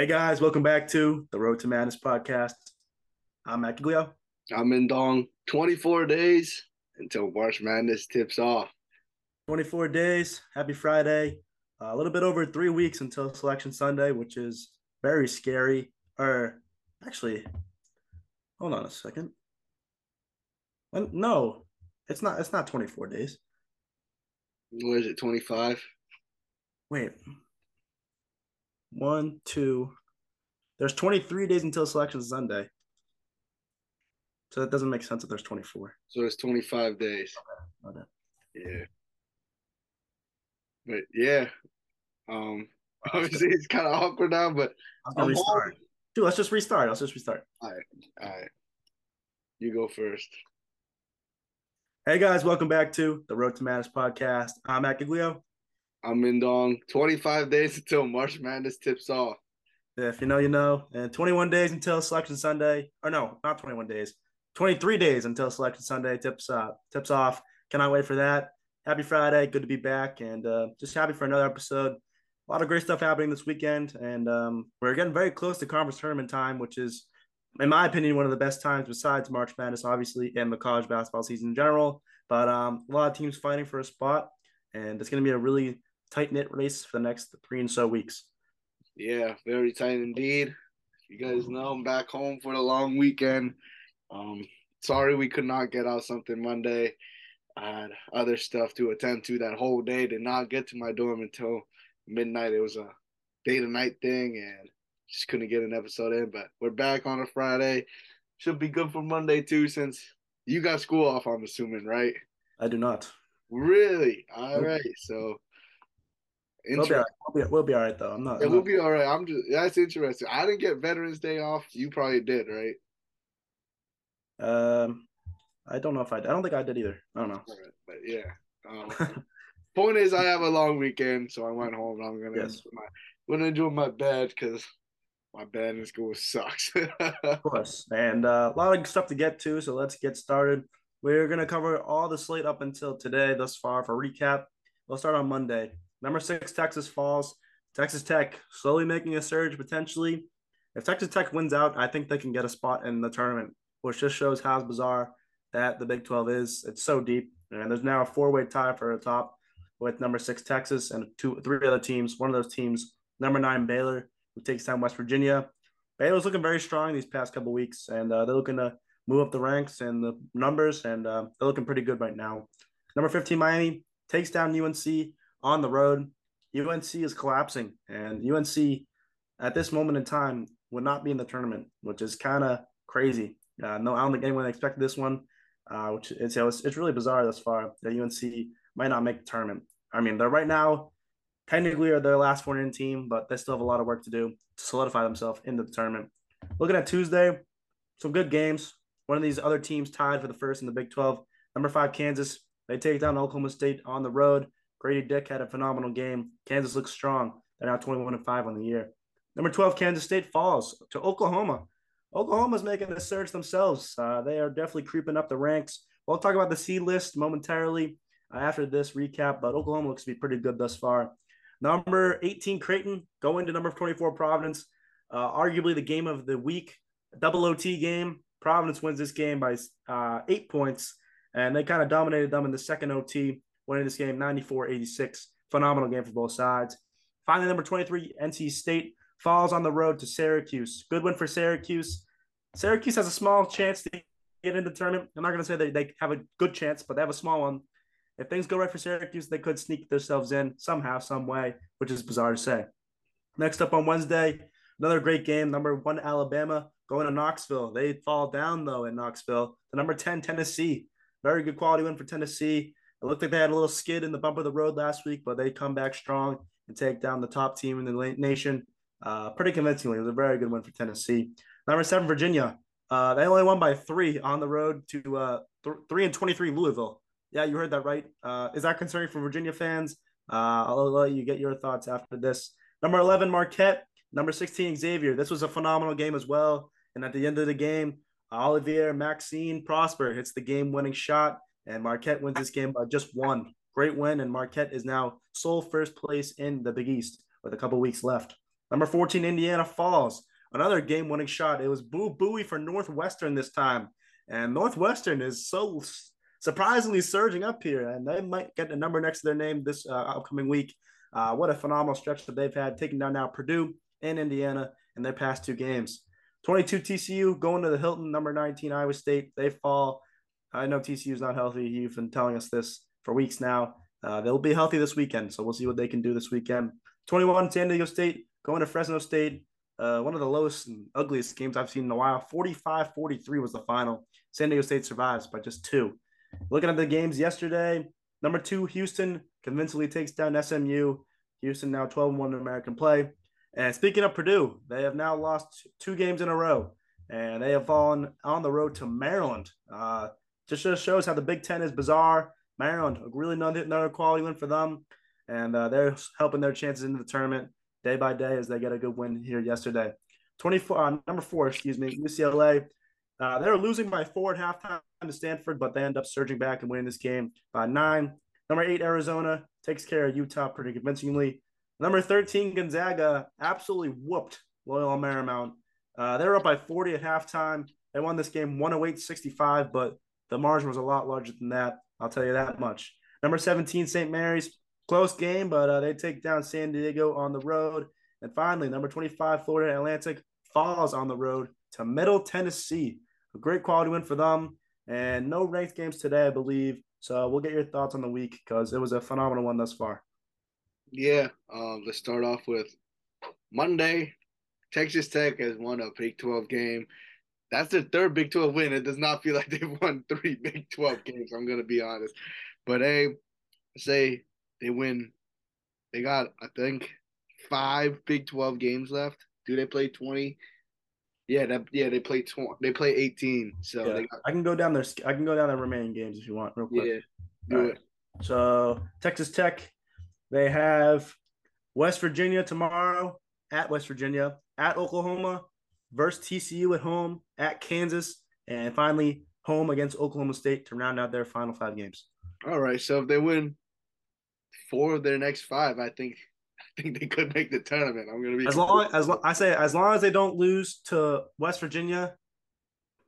Hey guys, welcome back to the Road to Madness podcast. I'm Matt Giglio. I'm in Dong. 24 days until March Madness tips off. 24 days. Happy Friday. Uh, a little bit over three weeks until Selection Sunday, which is very scary. Or actually, hold on a second. When, no, it's not. It's not 24 days. What is it? 25. Wait. One, two. There's 23 days until Selection Sunday. So that doesn't make sense if there's 24. So it's 25 days. Okay. Okay. Yeah. But yeah. Um obviously it's kind of awkward now, but I'm I'm. Dude, let's just restart. Let's just restart. all right. All right. You go first. Hey guys, welcome back to the Road to Madness podcast. I'm Matt Giglio. I'm in Dong. 25 days until March Madness tips off. If you know, you know. And 21 days until Selection Sunday. Or no, not 21 days. 23 days until Selection Sunday tips uh, tips off. Cannot wait for that. Happy Friday. Good to be back. And uh, just happy for another episode. A lot of great stuff happening this weekend. And um, we're getting very close to conference tournament time, which is, in my opinion, one of the best times besides March Madness, obviously, and the college basketball season in general. But um, a lot of teams fighting for a spot. And it's going to be a really tight knit race for the next three and so weeks. Yeah, very tight indeed. You guys know I'm back home for the long weekend. Um, sorry we could not get out something Monday. I had other stuff to attend to that whole day. Did not get to my dorm until midnight. It was a day to night thing and just couldn't get an episode in. But we're back on a Friday. Should be good for Monday too, since you got school off, I'm assuming, right? I do not. Really? All right. So We'll be, all right. we'll, be, we'll be all right, though. I'm not. Yeah, I'm we'll not- be all right. I'm just that's interesting. I didn't get Veterans Day off. You probably did, right? um, I don't know if I. I don't think I did either. I don't know. Right, But yeah. Um, point is, I have a long weekend, so I went home. and I'm gonna Yes. do my gonna do my bed because my bed in school sucks. Of course. And uh, a lot of stuff to get to, so let's get started. We're going to cover all the slate up until today thus far for recap. We'll start on Monday. Number six, Texas falls. Texas Tech slowly making a surge potentially. If Texas Tech wins out, I think they can get a spot in the tournament, which just shows how bizarre that the Big 12 is. It's so deep. And there's now a four way tie for the top with number six, Texas, and two, three other teams. One of those teams, number nine, Baylor, who takes down West Virginia. Baylor's looking very strong these past couple weeks, and uh, they're looking to move up the ranks and the numbers, and uh, they're looking pretty good right now. Number 15, Miami takes down UNC on the road. UNC is collapsing, and UNC at this moment in time would not be in the tournament, which is kind of crazy. Uh, no, I don't think anyone expected this one, uh, which it's, it's it's really bizarre thus far that UNC might not make the tournament. I mean, they're right now technically are their last four in team, but they still have a lot of work to do to solidify themselves in the tournament. Looking at Tuesday, some good games. One of these other teams tied for the first in the Big 12. Number five, Kansas. They take down Oklahoma State on the road. Grady Dick had a phenomenal game. Kansas looks strong. They're now 21 and 5 on the year. Number 12, Kansas State falls to Oklahoma. Oklahoma's making a surge themselves. Uh, they are definitely creeping up the ranks. We'll talk about the C list momentarily uh, after this recap, but Oklahoma looks to be pretty good thus far. Number 18, Creighton, going to number 24, Providence. Uh, arguably the game of the week, double OT game. Providence wins this game by uh, eight points, and they kind of dominated them in the second OT, winning this game 94 86. Phenomenal game for both sides. Finally, number 23, NC State falls on the road to Syracuse. Good win for Syracuse. Syracuse has a small chance to get into the tournament. I'm not going to say that they have a good chance, but they have a small one. If things go right for Syracuse, they could sneak themselves in somehow, some way, which is bizarre to say. Next up on Wednesday, another great game. Number one, Alabama going to Knoxville. They fall down though in Knoxville. The number 10, Tennessee. Very good quality win for Tennessee. It looked like they had a little skid in the bump of the road last week, but they come back strong and take down the top team in the nation uh, pretty convincingly. It was a very good win for Tennessee. Number seven, Virginia. Uh, they only won by three on the road to uh, th- three and twenty-three Louisville. Yeah, you heard that right. Uh, is that concerning for Virginia fans? Uh, I'll let you get your thoughts after this. Number eleven, Marquette. Number sixteen, Xavier. This was a phenomenal game as well. And at the end of the game, Olivier Maxence Prosper hits the game-winning shot, and Marquette wins this game by just one. Great win, and Marquette is now sole first place in the Big East with a couple weeks left. Number 14, Indiana Falls. Another game winning shot. It was Boo Buie for Northwestern this time. And Northwestern is so surprisingly surging up here, and they might get a number next to their name this uh, upcoming week. Uh, what a phenomenal stretch that they've had, taking down now Purdue and Indiana in their past two games. 22 TCU going to the Hilton, number 19 Iowa State. They fall. I know TCU is not healthy. You've been telling us this for weeks now. Uh, they'll be healthy this weekend, so we'll see what they can do this weekend. 21 San Diego State going to Fresno State. Uh, one of the lowest and ugliest games I've seen in a while. 45 43 was the final. San Diego State survives by just two. Looking at the games yesterday, number two, Houston convincingly takes down SMU. Houston now 12 1 in American play. And speaking of Purdue, they have now lost two games in a row, and they have fallen on the road to Maryland. Uh, just shows how the Big Ten is bizarre. Maryland, really another, another quality win for them, and uh, they're helping their chances into the tournament day by day as they get a good win here yesterday. 24, uh, number four, excuse me, UCLA. Uh, they were losing by four at halftime to Stanford, but they end up surging back and winning this game by nine. Number eight, Arizona takes care of Utah pretty convincingly. Number 13, Gonzaga absolutely whooped Loyola Marymount. Uh, they were up by 40 at halftime. They won this game 108 65, but the margin was a lot larger than that. I'll tell you that much. Number 17, St. Mary's. Close game, but uh, they take down San Diego on the road. And finally, number 25, Florida Atlantic falls on the road to Middle Tennessee. A great quality win for them. And no ranked games today, I believe. So we'll get your thoughts on the week because it was a phenomenal one thus far. Yeah, um, let's start off with Monday. Texas Tech has won a Big 12 game. That's their third Big 12 win. It does not feel like they've won three Big 12 games. I'm gonna be honest, but hey, say they win. They got I think five Big 12 games left. Do they play 20? Yeah, that yeah they play 20. They play 18. So yeah. got, I can go down there. I can go down the remaining games if you want, real quick. Yeah, do All it. Right. So Texas Tech they have West Virginia tomorrow at West Virginia, at Oklahoma, versus TCU at home, at Kansas, and finally home against Oklahoma State to round out their final five games. All right. So if they win four of their next five, I think I think they could make the tournament. I'm gonna be as long as long, I say as long as they don't lose to West Virginia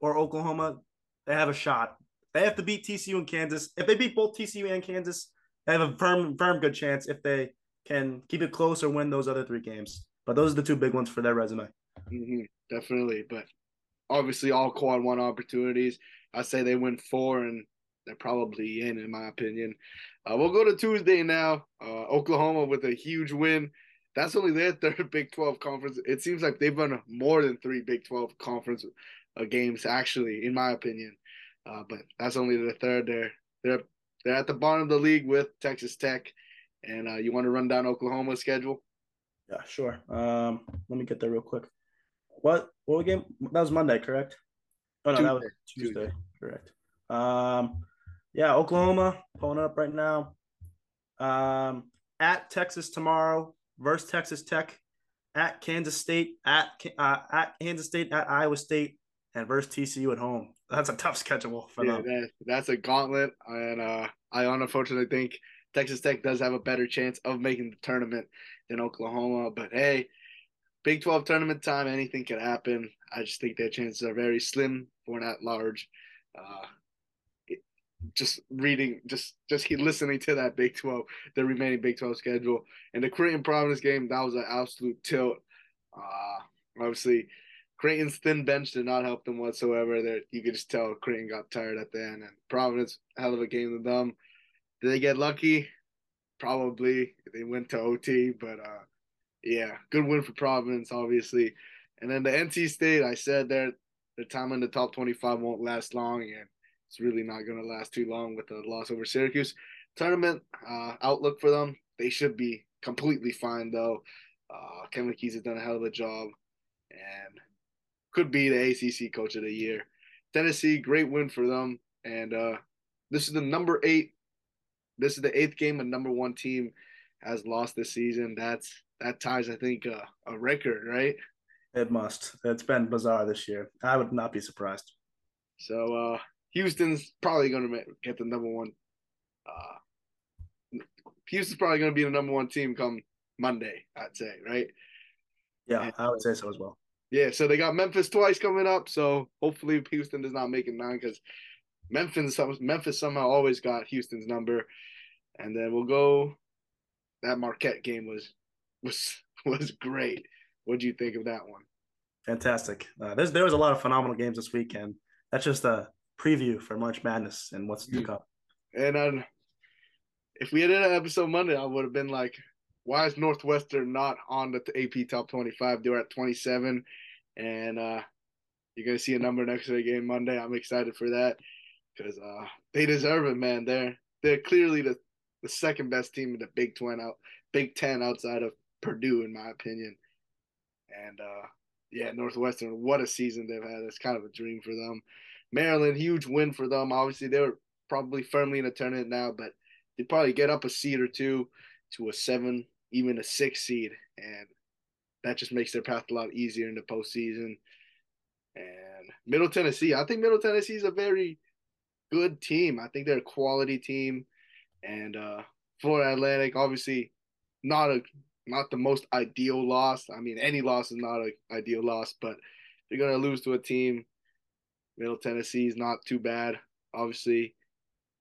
or Oklahoma, they have a shot. They have to beat TCU and Kansas. If they beat both TCU and Kansas, they have a firm, firm good chance if they can keep it close or win those other three games. But those are the two big ones for their resume. Mm-hmm, definitely, but obviously all quad one opportunities. I say they win four and they're probably in, in my opinion. Uh, we'll go to Tuesday now. Uh, Oklahoma with a huge win. That's only their third Big 12 conference. It seems like they've won more than three Big 12 conference uh, games, actually, in my opinion. Uh, but that's only the third. They're they're they're at the bottom of the league with Texas Tech. And uh, you want to run down Oklahoma's schedule? Yeah, sure. Um, let me get there real quick. What what game? That was Monday, correct? Oh no, Tuesday. that was Tuesday. Tuesday. Correct. Um, yeah, Oklahoma pulling up right now. Um, at Texas tomorrow versus Texas Tech. At Kansas State. At uh, at Kansas State. At Iowa State. And versus TCU at home that's a tough schedule for yeah, them. That, that's a gauntlet, and uh, I unfortunately think Texas Tech does have a better chance of making the tournament than Oklahoma. But hey, Big Twelve tournament time, anything can happen. I just think their chances are very slim for an at large. Uh, just reading, just just keep listening to that Big Twelve, the remaining Big Twelve schedule, and the Creighton Providence game, that was an absolute tilt. Uh, obviously, Creighton's thin bench did not help them whatsoever. That you could just tell Creighton got tired at the end, and Providence hell of a game to them. Did they get lucky? Probably. They went to OT, but uh, yeah, good win for Providence, obviously. And then the NC State, I said their their time in the top twenty five won't last long, and it's really not going to last too long with the loss over Syracuse. Tournament uh, outlook for them, they should be completely fine though. Uh, Kevin Keatts has done a hell of a job, and could be the ACC Coach of the Year. Tennessee, great win for them, and uh, this is the number eight. This is the eighth game a number one team has lost this season. That's that ties, I think, uh, a record, right? It must. It's been bizarre this year. I would not be surprised. So uh, Houston's probably going to get the number one. Uh, Houston's probably going to be the number one team come Monday, I'd say, right? Yeah, I would say so as well. Yeah, so they got Memphis twice coming up. So hopefully Houston does not make it nine because Memphis Memphis somehow always got Houston's number. And then we'll go. That Marquette game was was was great. What do you think of that one? Fantastic. Uh, there's there was a lot of phenomenal games this weekend. That's just a preview for March Madness and what's to come. And um, if we had an episode Monday, I would have been like, "Why is Northwestern not on the AP Top 25? They're at 27, and uh, you're gonna see a number next to the game Monday. I'm excited for that because uh, they deserve it, man. They're they're clearly the the second best team in the Big Ten out Big Ten outside of Purdue, in my opinion. And uh, yeah, Northwestern, what a season they've had. It's kind of a dream for them. Maryland, huge win for them. Obviously, they were probably firmly in the tournament now, but they probably get up a seed or two to a seven, even a six seed, and that just makes their path a lot easier in the postseason. And Middle Tennessee, I think Middle Tennessee is a very good team. I think they're a quality team, and uh, Florida Atlantic, obviously, not a not the most ideal loss. I mean, any loss is not an ideal loss, but you're gonna lose to a team. Middle Tennessee is not too bad. Obviously,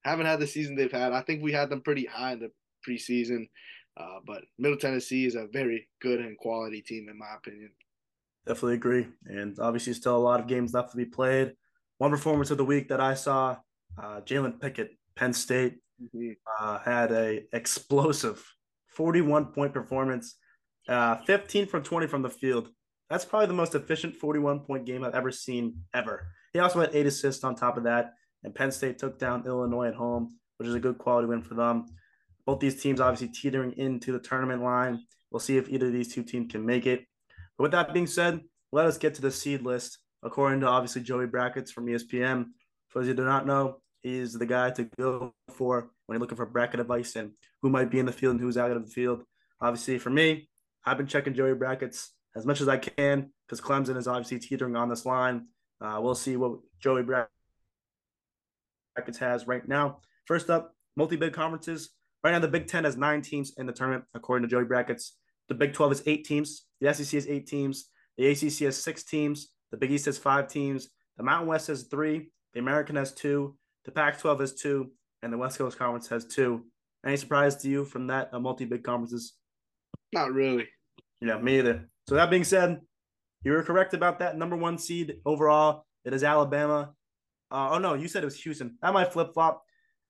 haven't had the season they've had. I think we had them pretty high in the preseason, uh, but Middle Tennessee is a very good and quality team in my opinion. Definitely agree, and obviously still a lot of games left to be played. One performance of the week that I saw, uh, Jalen Pickett, Penn State, mm-hmm. uh, had a explosive 41 point performance, uh, 15 from 20 from the field. That's probably the most efficient 41 point game I've ever seen ever. He also had eight assists on top of that, and Penn State took down Illinois at home, which is a good quality win for them. Both these teams obviously teetering into the tournament line. We'll see if either of these two teams can make it. But with that being said, let us get to the seed list. According to obviously Joey Brackets from ESPN, for those you do not know, he's the guy to go for when you're looking for bracket advice and who might be in the field and who's out of the field. Obviously, for me, I've been checking Joey brackets as much as I can because Clemson is obviously teetering on this line. Uh, we'll see what Joey brackets has right now. First up, multi-big conferences. Right now, the Big Ten has nine teams in the tournament, according to Joey brackets. The Big 12 is eight teams. The SEC has eight teams. The ACC has six teams. The Big East has five teams. The Mountain West has three. The American has two. The Pac 12 has two. And the West Coast Conference has two. Any surprise to you from that uh, multi big conferences? Not really. Yeah, me either. So that being said, you were correct about that. Number one seed overall, it is Alabama. Uh, oh no, you said it was Houston. That might flip flop.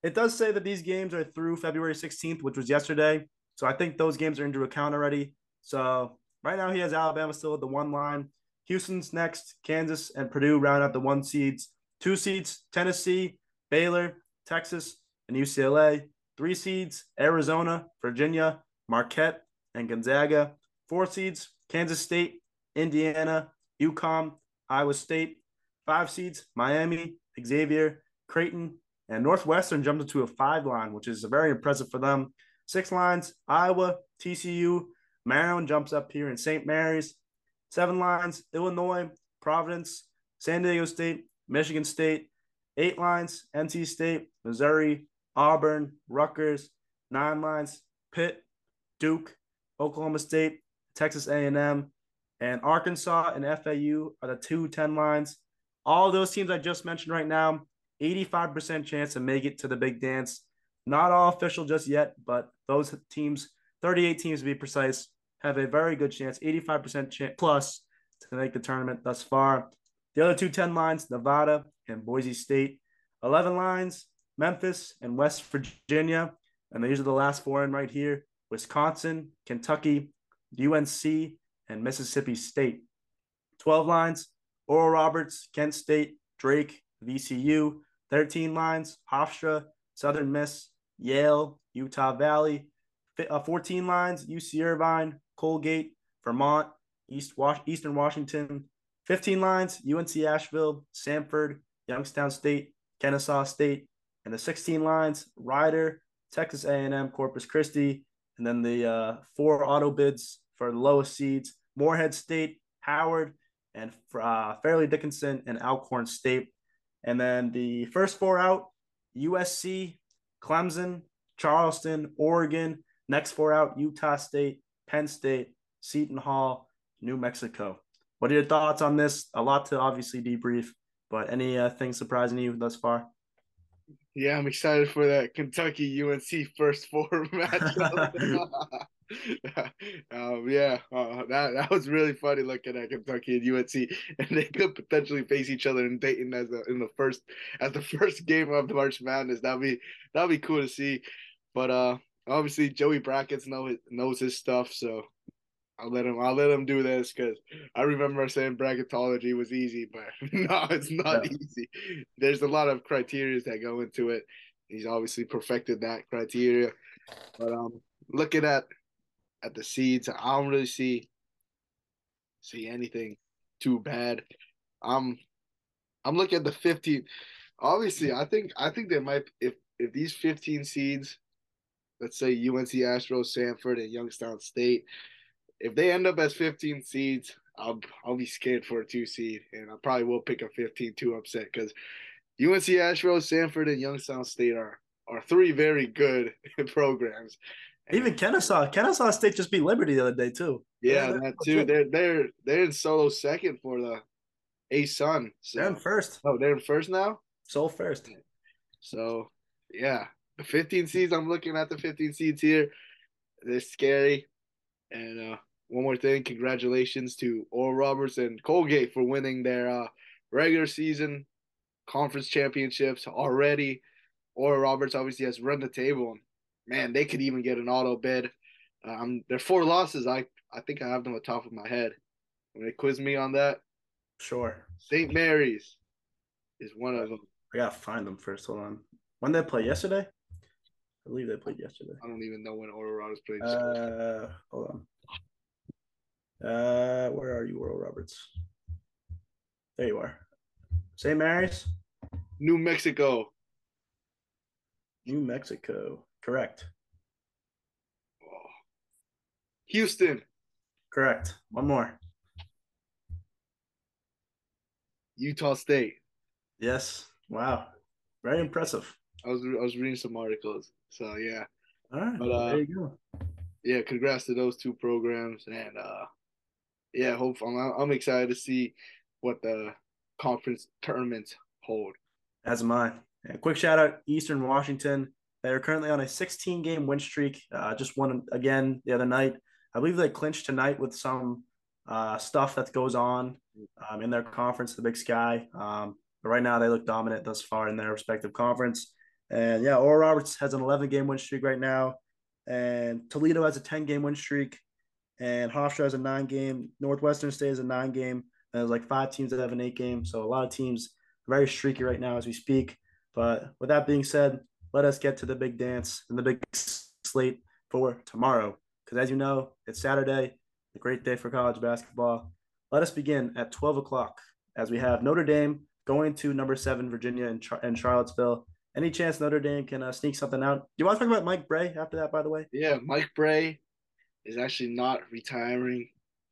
It does say that these games are through February 16th, which was yesterday. So I think those games are into account already. So right now he has Alabama still at the one line. Houston's next, Kansas and Purdue round out the one seeds. Two seeds, Tennessee, Baylor, Texas, and UCLA. Three seeds, Arizona, Virginia, Marquette, and Gonzaga. Four seeds, Kansas State, Indiana, UConn, Iowa State. Five seeds, Miami, Xavier, Creighton, and Northwestern jumped into a five line, which is very impressive for them. Six lines, Iowa, TCU, Maryland jumps up here in St. Mary's. Seven lines, Illinois, Providence, San Diego State, Michigan State. Eight lines, NC State, Missouri, Auburn, Rutgers. Nine lines, Pitt, Duke, Oklahoma State, Texas A&M, and Arkansas and FAU are the two 10 lines. All those teams I just mentioned right now, 85% chance to make it to the big dance. Not all official just yet, but those teams, 38 teams to be precise, have a very good chance, 85% chance plus to make the tournament thus far. The other two 10 lines, Nevada and Boise State. 11 lines, Memphis and West Virginia. And these are the last four in right here Wisconsin, Kentucky, UNC, and Mississippi State. 12 lines, Oral Roberts, Kent State, Drake, VCU. 13 lines, Hofstra, Southern Miss, Yale, Utah Valley. Uh, 14 lines, UC Irvine, Colgate, Vermont, East Eastern Washington. 15 lines, UNC Asheville, Samford, Youngstown State, Kennesaw State, and the 16 lines, Rider, Texas A&M, Corpus Christi, and then the uh, four auto bids for the lowest seeds, Morehead State, Howard, and uh, Fairleigh Dickinson and Alcorn State. And then the first four out, USC, Clemson, Charleston, Oregon. Next four out, Utah State, Penn State, Seton Hall, New Mexico. What are your thoughts on this? A lot to obviously debrief, but any uh, things surprising you thus far? Yeah, I'm excited for that Kentucky UNC first four matchup. um, yeah, uh, that that was really funny looking at Kentucky and UNC, and they could potentially face each other in Dayton as in the first as the first game of the March Madness. That'd be that'd be cool to see. But uh, obviously Joey Brackets know knows his stuff, so I'll let him. I'll let him do this because I remember saying bracketology was easy, but no, it's not yeah. easy. There's a lot of criteria that go into it. He's obviously perfected that criteria. But um, looking at at the seeds, I don't really see see anything too bad. I'm I'm looking at the 15. Obviously, I think I think they might if if these 15 seeds, let's say UNC Asheville, Samford, and Youngstown State if they end up as 15 seeds, I'll I'll be scared for a two seed, and I probably will pick a 15-2 upset because UNC Asheville, Samford, and Youngstown State are are three very good programs. Even Kennesaw, Kennesaw State just beat Liberty the other day too. Yeah, that too. They're they're they're in solo second for the ASUN. So. They're in first. Oh, they're in first now. Sole first. So yeah, the 15 seeds. I'm looking at the 15 seeds here. They're scary, and uh, one more thing, congratulations to Oral Roberts and Colgate for winning their uh, regular season conference championships already. Oral Roberts obviously has run the table. Man, they could even get an auto bid. Um, their four losses, I I think I have them on the top of my head. When they quiz me on that, sure. St. Mary's is one of them. I gotta find them first. Hold on. When did they play yesterday? I believe they played yesterday. I don't even know when Oral Roberts played. Uh, hold on. Uh, where are you, Oral Roberts? There you are. St. Mary's? New Mexico. New Mexico. Correct. Houston. Correct. One more. Utah State. Yes. Wow. Very impressive. I was I was reading some articles. So yeah. All right. But, uh, there you go. Yeah, congrats to those two programs and uh yeah, hopefully I'm, I'm excited to see what the conference tournaments hold. As am I. Yeah, quick shout out Eastern Washington. They're currently on a 16 game win streak. Uh, just won again the other night. I believe they clinched tonight with some uh, stuff that goes on um, in their conference, the Big Sky. Um, but right now, they look dominant thus far in their respective conference. And yeah, Oral Roberts has an 11 game win streak right now, and Toledo has a 10 game win streak and Hofstra has a nine game. Northwestern State is a nine game. And there's like five teams that have an eight game. So a lot of teams very streaky right now as we speak. But with that being said, let us get to the big dance and the big slate for tomorrow. Because as you know, it's Saturday, a great day for college basketball. Let us begin at 12 o'clock as we have Notre Dame going to number seven, Virginia and, Char- and Charlottesville. Any chance Notre Dame can uh, sneak something out? Do you want to talk about Mike Brey after that, by the way? Yeah, Mike Brey is actually not retiring.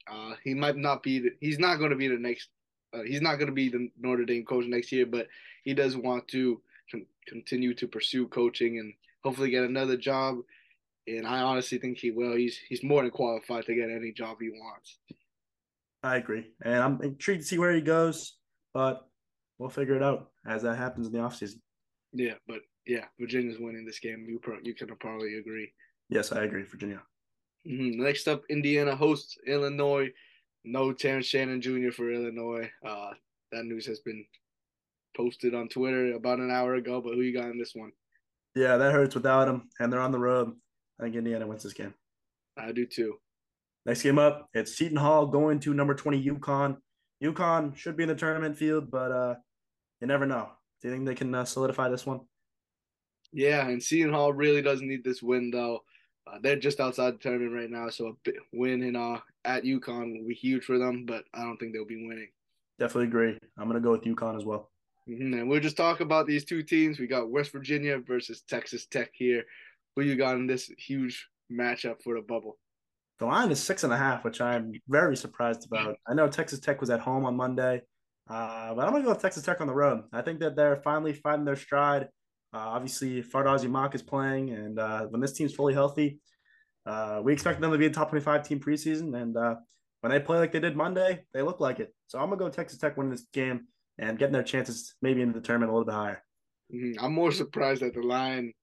Uh, he might not be. The, he's not going to be the next. Uh, he's not going to be the Notre Dame coach next year, but he does want to con- continue to pursue coaching and hopefully get another job. And I honestly think he will. He's he's more than qualified to get any job he wants. I agree, and I'm intrigued to see where he goes, but we'll figure it out as that happens in the offseason. Yeah, but yeah, Virginia's winning this game. You pro- you can probably agree. Yes, I agree, Virginia. Mm-hmm. Next up, Indiana hosts Illinois. No Terrence Shannon Jr. for Illinois. Uh, that news has been posted on Twitter about an hour ago. But who you got in this one? Yeah, that hurts without him, and they're on the road. I think Indiana wins this game. I do too. Next game up, it's Seton Hall going to number twenty UConn. UConn should be in the tournament field, but uh, you never know. Do you think they can uh, solidify this one? Yeah, and Seton Hall really doesn't need this win though. Uh, they're just outside the tournament right now, so a win in uh at UConn will be huge for them. But I don't think they'll be winning. Definitely agree. I'm gonna go with UConn as well. Mm-hmm. And we'll just talk about these two teams. We got West Virginia versus Texas Tech here. Who you got in this huge matchup for the bubble? The line is six and a half, which I'm very surprised about. I know Texas Tech was at home on Monday, uh, but I'm gonna go with Texas Tech on the road. I think that they're finally finding their stride. Uh, obviously, Fardaws Aimaq is playing, and uh, when this team's fully healthy, uh, we expect them to be a top 25 team preseason. And uh, when they play like they did Monday, they look like it. So I'm gonna go Texas Tech winning this game and getting their chances maybe in the tournament a little bit higher. Mm-hmm. I'm more surprised that the line,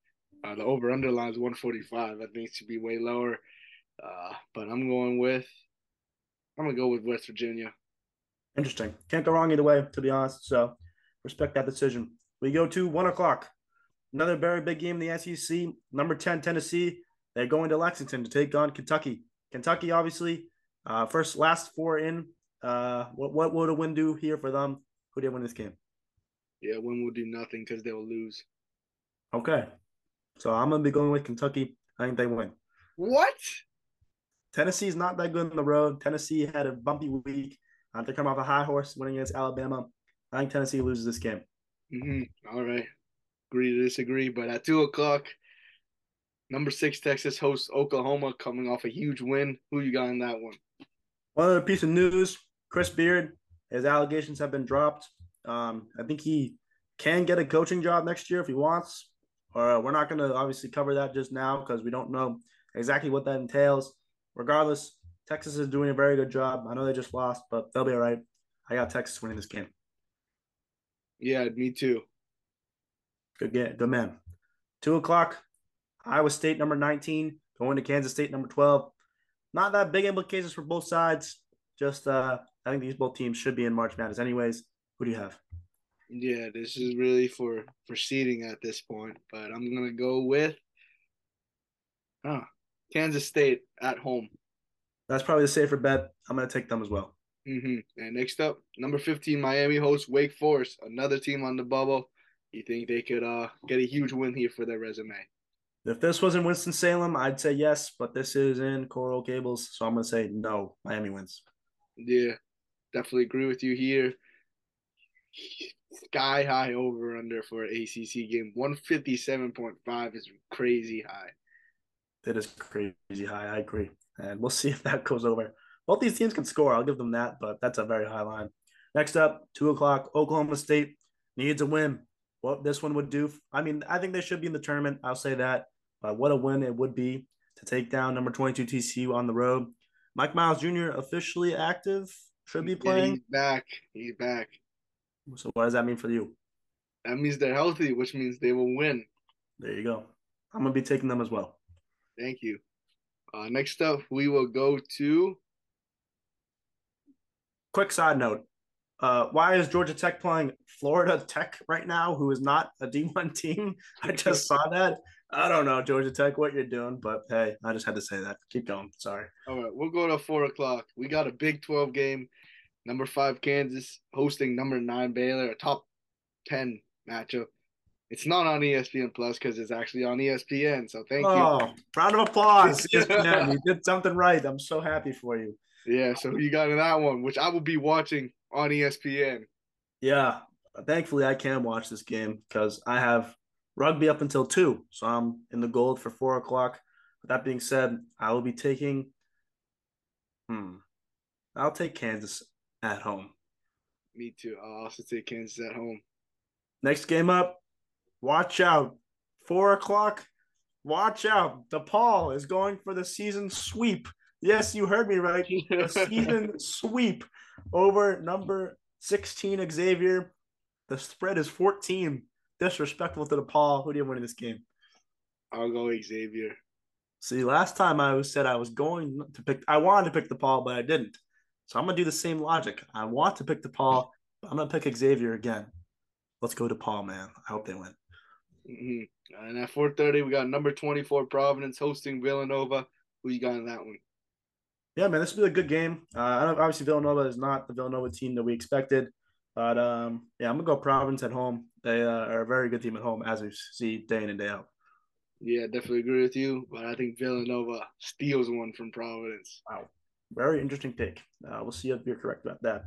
uh, the over under line is 145. I think it should be way lower. Uh, but I'm going with, I'm gonna go with West Virginia. Interesting. Can't go wrong either way, to be honest. So respect that decision. We go to one o'clock. Another very big game in the SEC. Number 10, Tennessee. They're going to Lexington to take on Kentucky. Kentucky, obviously, uh, first, last four in. Uh, what what would a win do here for them? Who did win this game? Yeah, win will do nothing because they will lose. Okay, so I'm gonna be going with Kentucky. I think they win. What? Tennessee's not that good on the road. Tennessee had a bumpy week. Uh, they come off a high horse winning against Alabama. I think Tennessee loses this game. Mm-hmm. All right. Agree to disagree. But at two o'clock, number six Texas hosts Oklahoma, coming off a huge win. Who you got in that one? One other piece of news: Chris Beard, his allegations have been dropped. Um, I think he can get a coaching job next year if he wants. Or uh, we're not going to obviously cover that just now because we don't know exactly what that entails. Regardless, Texas is doing a very good job. I know they just lost, but they'll be all right. I got Texas winning this game. Yeah, me too. Good game, good man. Two o'clock. Iowa State number 19 going to Kansas State number 12. Not that big implications for both sides. Just uh, I think these both teams should be in March Madness anyways. Who do you have? Yeah, this is really for for seeding at this point, but I'm gonna go with huh, Kansas State at home. That's probably the safer bet. I'm gonna take them as well. Mm-hmm. And next up, number 15, Miami hosts Wake Forest, another team on the bubble. You think they could uh get a huge win here for their resume? If this was in Winston Salem, I'd say yes, but this is in Coral Gables, so I'm gonna say no. Miami wins. Yeah, definitely agree with you here. Sky high over under for ACC game. 157.5 is crazy high. It is crazy high. I agree. And we'll see if that goes over. Both these teams can score. I'll give them that, but that's a very high line. Next up, two o'clock, Oklahoma State needs a win. What this one would do. I mean, I think they should be in the tournament. I'll say that. But what a win it would be to take down number 22 TCU on the road. Mike Miles Jr. officially active, should be playing. he's back. He's back. So what does that mean for you? That means they're healthy, which means they will win. There you go. I'm gonna be taking them as well. Thank you. Uh, next up, we will go to. Quick side note: uh, Why is Georgia Tech playing Florida Tech right now, who is not a D1 team? I just saw that. I don't know, Georgia Tech, what you're doing, but hey, I just had to say that. Keep going. Sorry. All right, we'll go to four o'clock. We got a Big 12 game. Number five, Kansas hosting number nine, Baylor, a top 10 matchup. It's not on ESPN Plus because it's actually on ESPN. So thank oh, you. round of applause. ESPN, you did something right. I'm so happy for you. Yeah, so you got in that one, which I will be watching on ESPN. Yeah, thankfully I can watch this game because I have rugby up until two, so I'm in the gold for four o'clock. With that being said, I will be taking. Hmm, I'll take Kansas at home. Me too. I'll also take Kansas at home. Next game up, watch out. Four o'clock, watch out. DePaul is going for the season sweep. Yes, you heard me right. The season sweep over number 16 Xavier. The spread is 14. Disrespectful to the DePaul. Who do you win in this game? I'll go Xavier. See, last time I said I was going to pick I wanted to pick the DePaul, but I didn't. So I'm gonna do the same logic. I want to pick DePaul, but I'm gonna pick Xavier again. Let's go DePaul, man. I hope they win. Mm-hmm. And at 4:30, we got number 24 Providence hosting Villanova. Who you got in that one? Yeah, man, this will be a good game. Uh, obviously, Villanova is not the Villanova team that we expected, but um, yeah, I'm gonna go Providence at home. They uh, are a very good team at home, as we see day in and day out. Yeah, definitely agree with you, but I think Villanova steals one from Providence. Wow, very interesting take. Uh, we'll see if you're correct about that.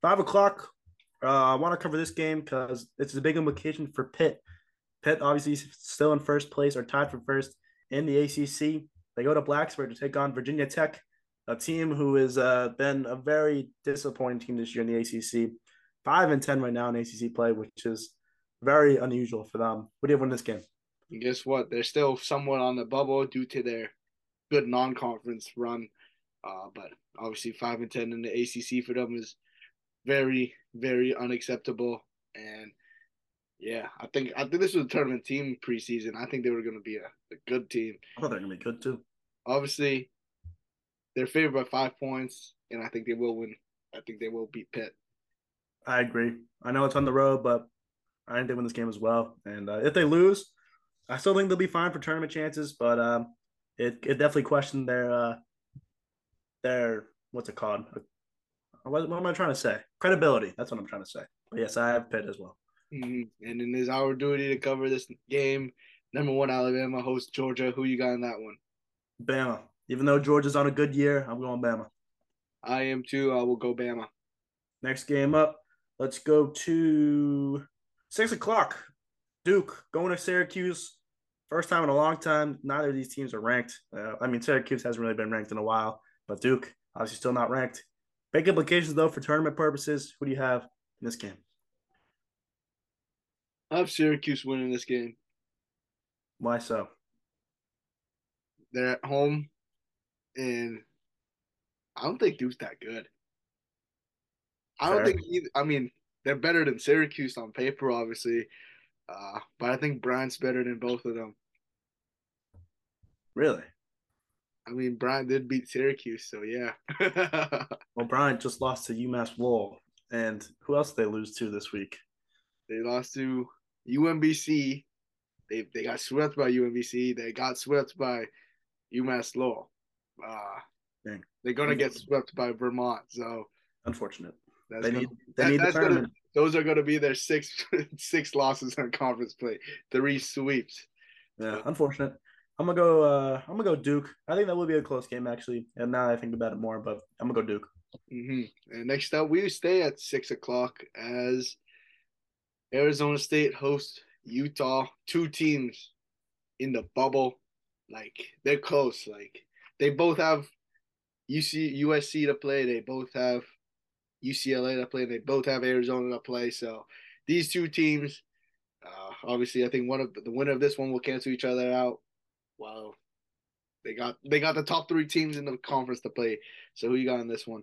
Five o'clock. Uh, I want to cover this game because it's a big implication for Pitt. Pitt obviously still in first place or tied for first in the ACC. They go to Blacksburg to take on Virginia Tech a team who has uh, been a very disappointing team this year in the ACC. Five and ten right now in ACC play, which is very unusual for them. What do you have in this game? And guess what? They're still somewhat on the bubble due to their good non-conference run. Uh, but obviously, five and ten in the ACC for them is very, very unacceptable. And yeah, I think I think this was a tournament team preseason. I think they were going to be a, a good team. I thought they're going to be good too. Obviously, they're favored by five points, and I think they will win. I think they will beat Pitt. I agree. I know it's on the road, but I think they win this game as well. And uh, if they lose, I still think they'll be fine for tournament chances. But um, it it definitely questioned their uh, their what's it called? What, what am I trying to say? Credibility. That's what I'm trying to say. But yes, I have Pitt as well. Mm-hmm. And it is our duty to cover this game. Number one, Alabama hosts Georgia. Who you got in that one? Bama. Even though Georgia's on a good year, I'm going Bama. I am too. I will go Bama. Next game up, let's go to six o'clock. Duke going to Syracuse. First time in a long time. Neither of these teams are ranked. Uh, I mean, Syracuse hasn't really been ranked in a while, but Duke obviously still not ranked. Big implications though for tournament purposes. Who do you have in this game? I have Syracuse winning this game. Why so? They're at home, and I don't think Duke's that good. I don't think either. I mean, they're better than Syracuse on paper, obviously, uh, but I think Bryant's better than both of them. Really? I mean, Bryant did beat Syracuse, so yeah. well, Bryant just lost to UMass Lowell, and who else did they lose to this week? They lost to UMBC. They they got swept by UMBC. They got swept by UMass Lowell. Uh, Dang. they're gonna get swept by Vermont. So unfortunate. That's they gonna, need, they that, need that's gonna, those are going to be their six six losses on conference play, three sweeps. Yeah, unfortunate. I'm gonna go. Uh, I'm gonna go Duke. I think that will be a close game actually. And now I think about it more, but I'm gonna go Duke. Mm-hmm. And next up, we stay at six o'clock as Arizona State hosts Utah. Two teams in the bubble, like they're close. Like they both have UC USC to play. They both have UCLA to play. They both have Arizona to play. So these two teams, uh, obviously, I think one of the, winner of this one will cancel each other out. Well, they got they got the top three teams in the conference to play. So who you got in this one?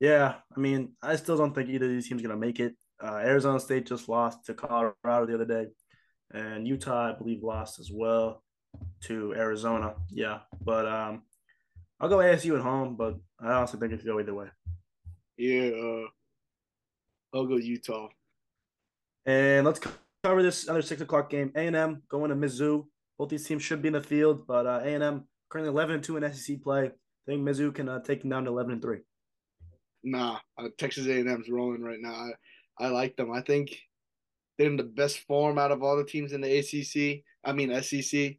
Yeah, I mean, I still don't think either of these teams gonna make it. Uh, Arizona State just lost to Colorado the other day, and Utah, I believe, lost as well to Arizona. Yeah, but um, I'll go ASU at home, but I honestly think it could go either way. Yeah, uh, I'll go Utah. And let's cover this other six o'clock game. A and M going to Mizzou. Both these teams should be in the field, but uh, A and M currently eleven and two in SEC play. I think Mizzou can uh, take them down to eleven and three. Nah, uh, Texas A and M's rolling right now. I, I like them. I think they're in the best form out of all the teams in the ACC. I mean SEC.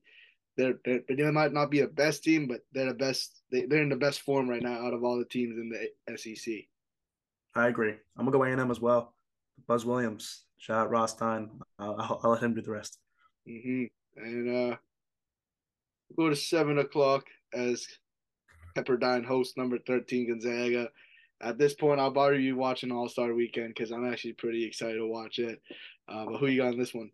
They're, they're they might not be the best team, but they're the best. They, they're in the best form right now out of all the teams in the SEC. I agree. I'm gonna go A and M as well. Buzz Williams, shout out Ross Stein. I'll, I'll let him do the rest. Mm-hmm. And uh, go to seven o'clock as Pepperdine host number thirteen Gonzaga. At this point, I'll probably you watching All Star Weekend because I'm actually pretty excited to watch it. Uh, but who you got in this one?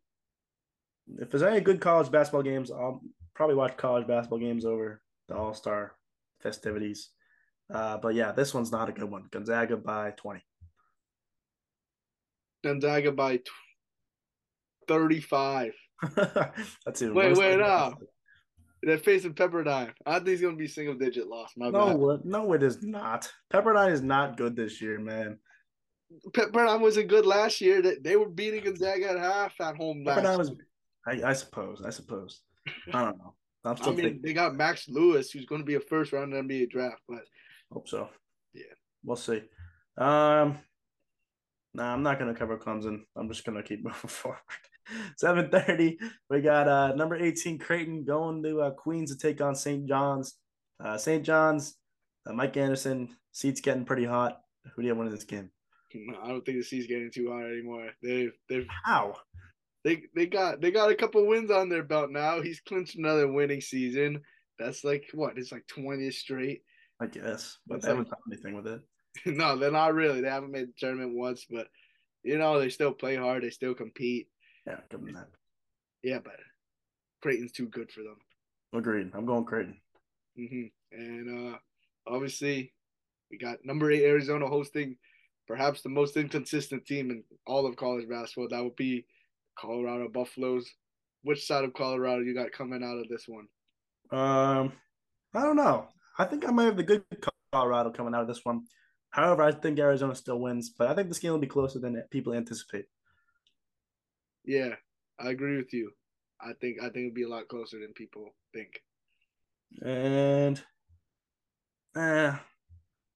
If there's any good college basketball games, I'll probably watch college basketball games over the All Star festivities. Uh, but yeah, this one's not a good one. Gonzaga by 20. Gonzaga by 35. That's it. Wait, wait, no. They're facing Pepperdine. I think it's going to be single digit loss. My no, bad. no, it is not. Pepperdine is not good this year, man. Pepperdine wasn't good last year. They, they were beating Gonzaga at half at home last Pepperdine was, I, I suppose. I suppose. I don't know. I'm still I mean, thinking. they got Max Lewis, who's going to be a first round NBA draft, but Hope so. Yeah. We'll see. Um, nah, I'm not gonna cover Clemson. I'm just gonna keep moving forward. 7:30. We got uh number 18 Creighton going to uh, Queens to take on St. John's. Uh, St. John's, uh, Mike Anderson. Seat's getting pretty hot. Who do you want in this game? I don't think the seat's getting too hot anymore. They've they've how they they got they got a couple wins on their belt now. He's clinched another winning season. That's like what? It's like 20 straight. I guess, but they haven't done anything with it. no, they're not really. They haven't made the tournament once, but you know they still play hard. They still compete. Yeah, give them that. Yeah, but Creighton's too good for them. Agreed. I'm going Creighton. Mm-hmm. And uh, obviously, we got number eight Arizona hosting perhaps the most inconsistent team in all of college basketball. That would be Colorado Buffaloes. Which side of Colorado you got coming out of this one? Um, I don't know. I think I might have the good Colorado coming out of this one. However, I think Arizona still wins, but I think this game will be closer than people anticipate. Yeah, I agree with you. I think I think it'll be a lot closer than people think. And uh,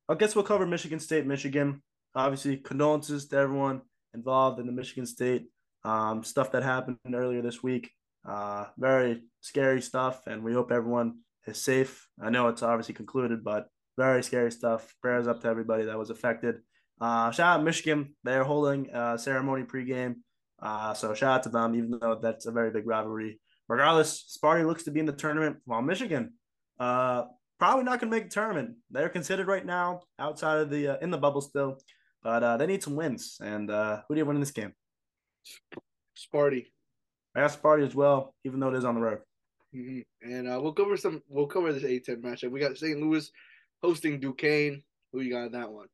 I guess we'll cover Michigan State, Michigan. Obviously, condolences to everyone involved in the Michigan State um, stuff that happened earlier this week. Uh, very scary stuff, and we hope everyone is safe. I know it's obviously concluded, but very scary stuff. Prayers up to everybody that was affected. Uh, shout out Michigan. They're holding a ceremony pregame. Uh, so shout out to them, even though that's a very big rivalry. Regardless, Sparty looks to be in the tournament, while Michigan uh, probably not going to make the tournament. They're considered right now outside of the uh, in the bubble still, but uh, they need some wins. And uh, who do you win in this game? Sparty. I got Sparty as well, even though it is on the road. Mm-hmm. And uh, we'll cover some. We'll cover this A10 matchup. We got St. Louis hosting Duquesne. Who you got in that one?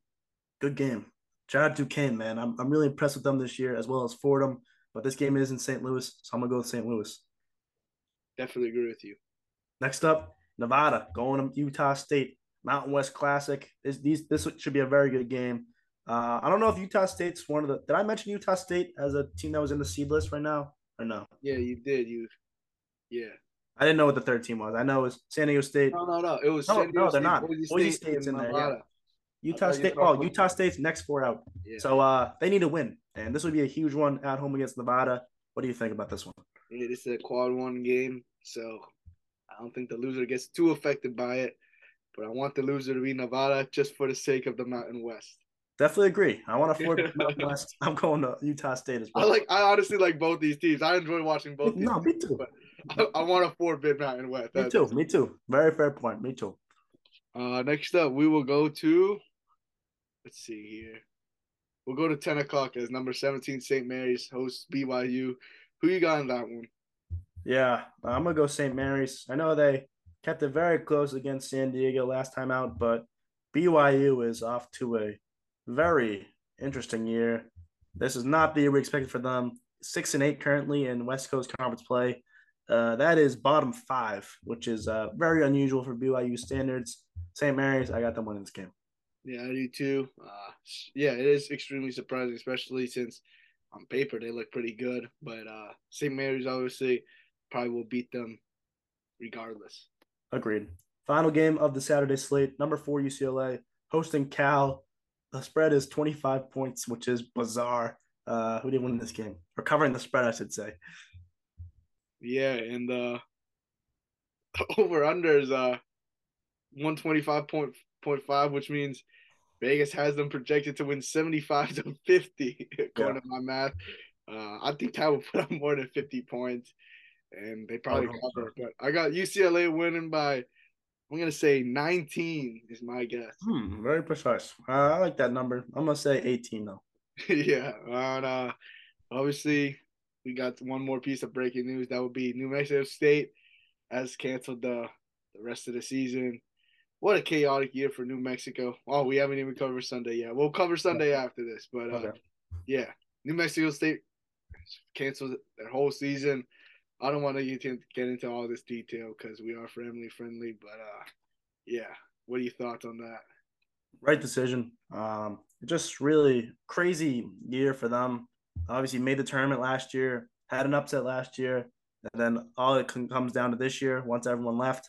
Good game. Shout out Duquesne, man. I'm I'm really impressed with them this year as well as Fordham. But this game is in St. Louis, so I'm gonna go with St. Louis. Definitely agree with you. Next up, Nevada going to Utah State Mountain West Classic. This these this should be a very good game. Uh, I don't know if Utah State's one of the. Did I mention Utah State as a team that was in the seed list right now or no? Yeah, you did. You, yeah. I didn't know what the third team was. I know it was San Diego State. No, no, no. It was no, San Diego no, they're State, not. Boise, Boise State, State's in there. Yeah. Utah State. Oh, Utah State's next four out. Yeah. So uh, they need to win, and this would be a huge one at home against Nevada. What do you think about this one? Yeah, this is a quad one game, so I don't think the loser gets too affected by it. But I want the loser to be Nevada just for the sake of the Mountain West. Definitely agree. I want to Ford Mountain West. I'm going to Utah State as well. I well. like. I honestly like both these teams. I enjoy watching both. These No, me too. But I, I want a four bid Mountain West. Me too. Me too. Very fair point. Me too. Uh, next up, we will go to. Let's see here. We'll go to ten o'clock as number seventeen St. Mary's hosts BYU. Who you got in that one? Yeah, I'm gonna go St. Mary's. I know they kept it very close against San Diego last time out, but BYU is off to a very interesting year. This is not the year we expected for them. Six and eight currently in West Coast Conference play. Uh, that is bottom five, which is uh, very unusual for BYU standards. St. Mary's, I got them winning this game. Yeah, I do too. Uh, yeah, it is extremely surprising, especially since on paper they look pretty good. But uh, St. Mary's obviously probably will beat them regardless. Agreed. Final game of the Saturday slate. Number four UCLA hosting Cal. The spread is 25 points, which is bizarre. Uh, who did win this game? Or covering the spread, I should say. Yeah, and uh, over under is uh one twenty five point point five, which means Vegas has them projected to win seventy five to fifty, according Yeah. to my math. Uh, I think that would put up more than fifty points, and they probably hope cover. But I got UCLA winning by, I'm gonna say nineteen is my guess. Hmm, very precise. Uh, I like that number. I'm gonna say 18 though. yeah, and uh, obviously we got one more piece of breaking news. That would be New Mexico State has canceled the the rest of the season. What a chaotic year for New Mexico. Oh, we haven't even covered Sunday yet. We'll cover Sunday after this, but uh, Okay. yeah, New Mexico State canceled their whole season. I don't want to get in- get into all this detail because we are family friendly, but uh, yeah. What are your thoughts on that? Right decision. Um, just really crazy year for them. Obviously, made the tournament last year, had an upset last year, and then all it comes down to this year once everyone left.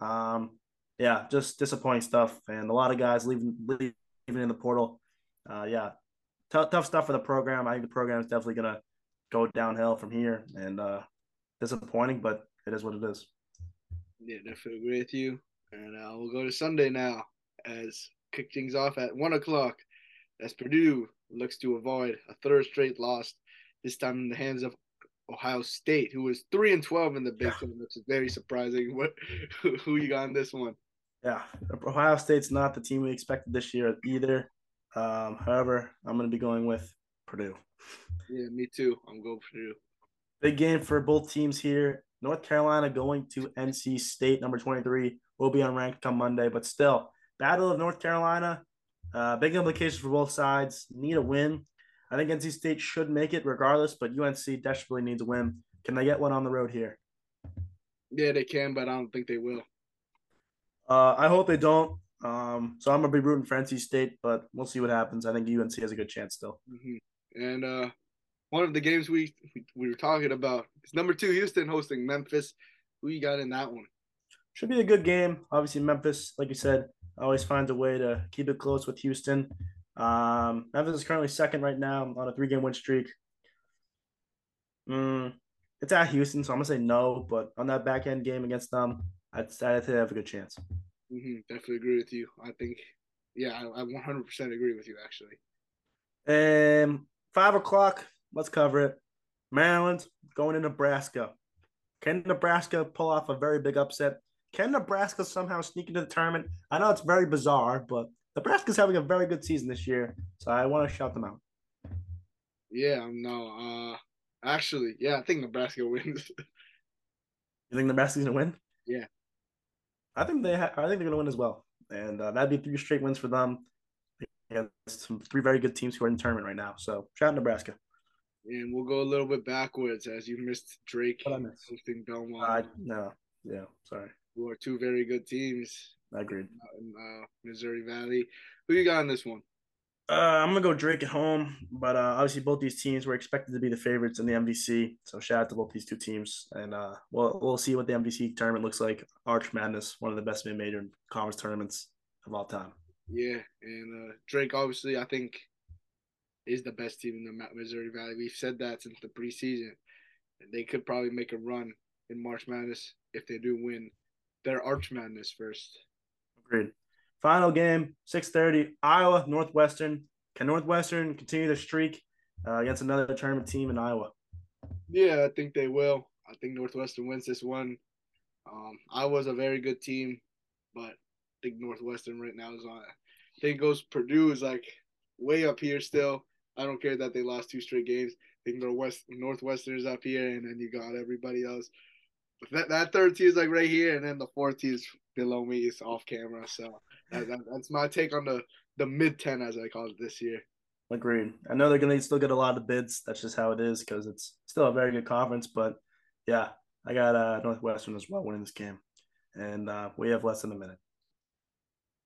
Um, yeah, just disappointing stuff, and a lot of guys leaving leaving in the portal. Uh, yeah, tough tough stuff for the program. I think the program is definitely gonna go downhill from here, and uh, disappointing, but it is what it is. Yeah, definitely agree with you. And uh, we'll go to Sunday now as kick things off at one o'clock as Purdue looks to avoid a third straight loss, this time in the hands of Ohio State, who was three and twelve in the Big Yeah. Ten, which is very surprising. What who you got in this one? Yeah, Ohio State's not the team we expected this year either. Um, however, I'm going to be going with Purdue. Yeah, me too. I'm going Purdue. Big game for both teams here. North Carolina going to NC State, number 23, will be unranked come Monday, but still, Battle of North Carolina. Uh, big implications for both sides. Need a win. I think NC State should make it regardless, but UNC desperately needs a win. Can they get one on the road here? Yeah, they can, but I don't think they will. Uh, I hope they don't. Um, so I'm gonna be rooting for NC State, but we'll see what happens. I think UNC has a good chance still. Mm-hmm. And uh, one of the games we we were talking about is number two Houston hosting Memphis. Who you got in that one? Should be a good game. Obviously, Memphis, like you said, always finds a way to keep it close with Houston. Um, Memphis is currently second right now on a three game win streak. Mm, it's at Houston, so I'm gonna say no. But on that back end game against them, I'd, I'd say they have a good chance. Mm-hmm. Definitely agree with you. I think, yeah, I, I 100% agree with you actually. Um, five o'clock, let's cover it. Maryland going to Nebraska. Can Nebraska pull off a very big upset? Can Nebraska somehow sneak into the tournament? I know it's very bizarre, but Nebraska's having a very good season this year, so I want to shout them out. Yeah, no, uh, actually, yeah, I think Nebraska wins. you think Nebraska's gonna win? Yeah, I think they. Ha- I think they're gonna win as well, and uh, that'd be three straight wins for them. And some three very good teams who are in the tournament right now. So shout out Nebraska. And we'll go a little bit backwards as you missed Drake hosting Belmont. Uh, no, yeah, sorry. Who are two very good teams. I agreed. In uh, Missouri Valley. Who you got in this one? Uh, I'm gonna go Drake at home, but uh, obviously both these teams were expected to be the favorites in the MVC. So shout out to both these two teams, and uh, we'll we'll see what the MVC tournament looks like. Arch Madness, one of the best mid-major conference tournaments of all time. Yeah, and uh, Drake obviously I think is the best team in the Missouri Valley. We've said that since the preseason, and they could probably make a run in March Madness if they do win their Arch Madness first. Agreed. Final game, 6:30, Iowa Northwestern. Can Northwestern continue their streak uh, against another tournament team in Iowa? Yeah, I think they will. I think Northwestern wins this one. Um, Iowa's a very good team, but I think Northwestern right now is on. I think goes Purdue is like way up here still. I don't care that they lost two straight games. I think Northwest Northwestern is up here, and then you got everybody else. But That that third tier is like right here, and then the fourth tier is below me. It's off camera, so that, that, that's my take on the the mid ten as I call it this year. Agreed. I know they're gonna still get a lot of bids. That's just how it is because it's still a very good conference. But yeah, I got uh, Northwestern as well winning this game, and uh, we have less than a minute.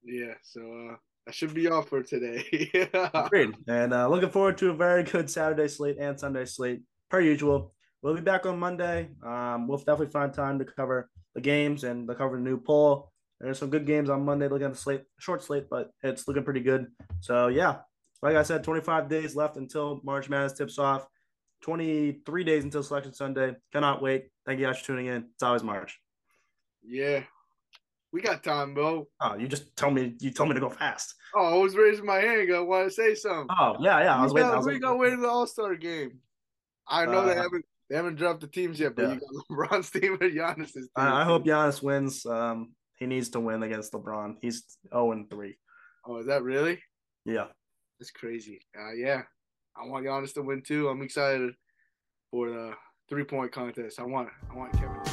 Yeah, so uh, that should be all for today. Agreed. And uh, looking forward to a very good Saturday slate and Sunday slate per usual. We'll be back on Monday. Um, we'll definitely find time to cover the games and to cover the new poll. There's some good games on Monday. Looking at the slate, short slate, but it's looking pretty good. So yeah, like I said, 25 days left until March Madness tips off. 23 days until Selection Sunday. Cannot wait. Thank you guys for tuning in. It's always March. Yeah, we got time, bro. Oh, you just told me you told me to go fast. Oh, I was raising my hand. I want to say something. Oh yeah, yeah. I was we waiting. Got, I was we got waiting the All Star game. I know uh, they haven't they haven't dropped the teams yet, but yeah. you got LeBron's team and Giannis's team. I, I hope Giannis wins. Um, he needs to win against LeBron. He's 0 and 3. Oh, is that really? Yeah. That's crazy. Uh, yeah. I want Giannis to win too. I'm excited for the three point contest. I want I want Kevin